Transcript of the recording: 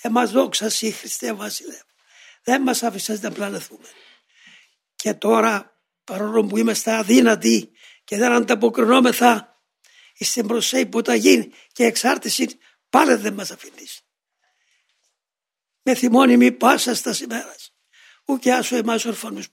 Εμάς δόξα σύ Χριστέ Βασιλεύ. Δεν μας άφησες να πλανεθούμε. Και τώρα παρόλο που είμαστε αδύνατοι και δεν ανταποκρινόμεθα στην προσέη και εξάρτηση πάλι δεν μας αφήνεις. Με θυμώνει μη πάσα στα σημέρας. Ουκ και άσου εμάς ορφανούς.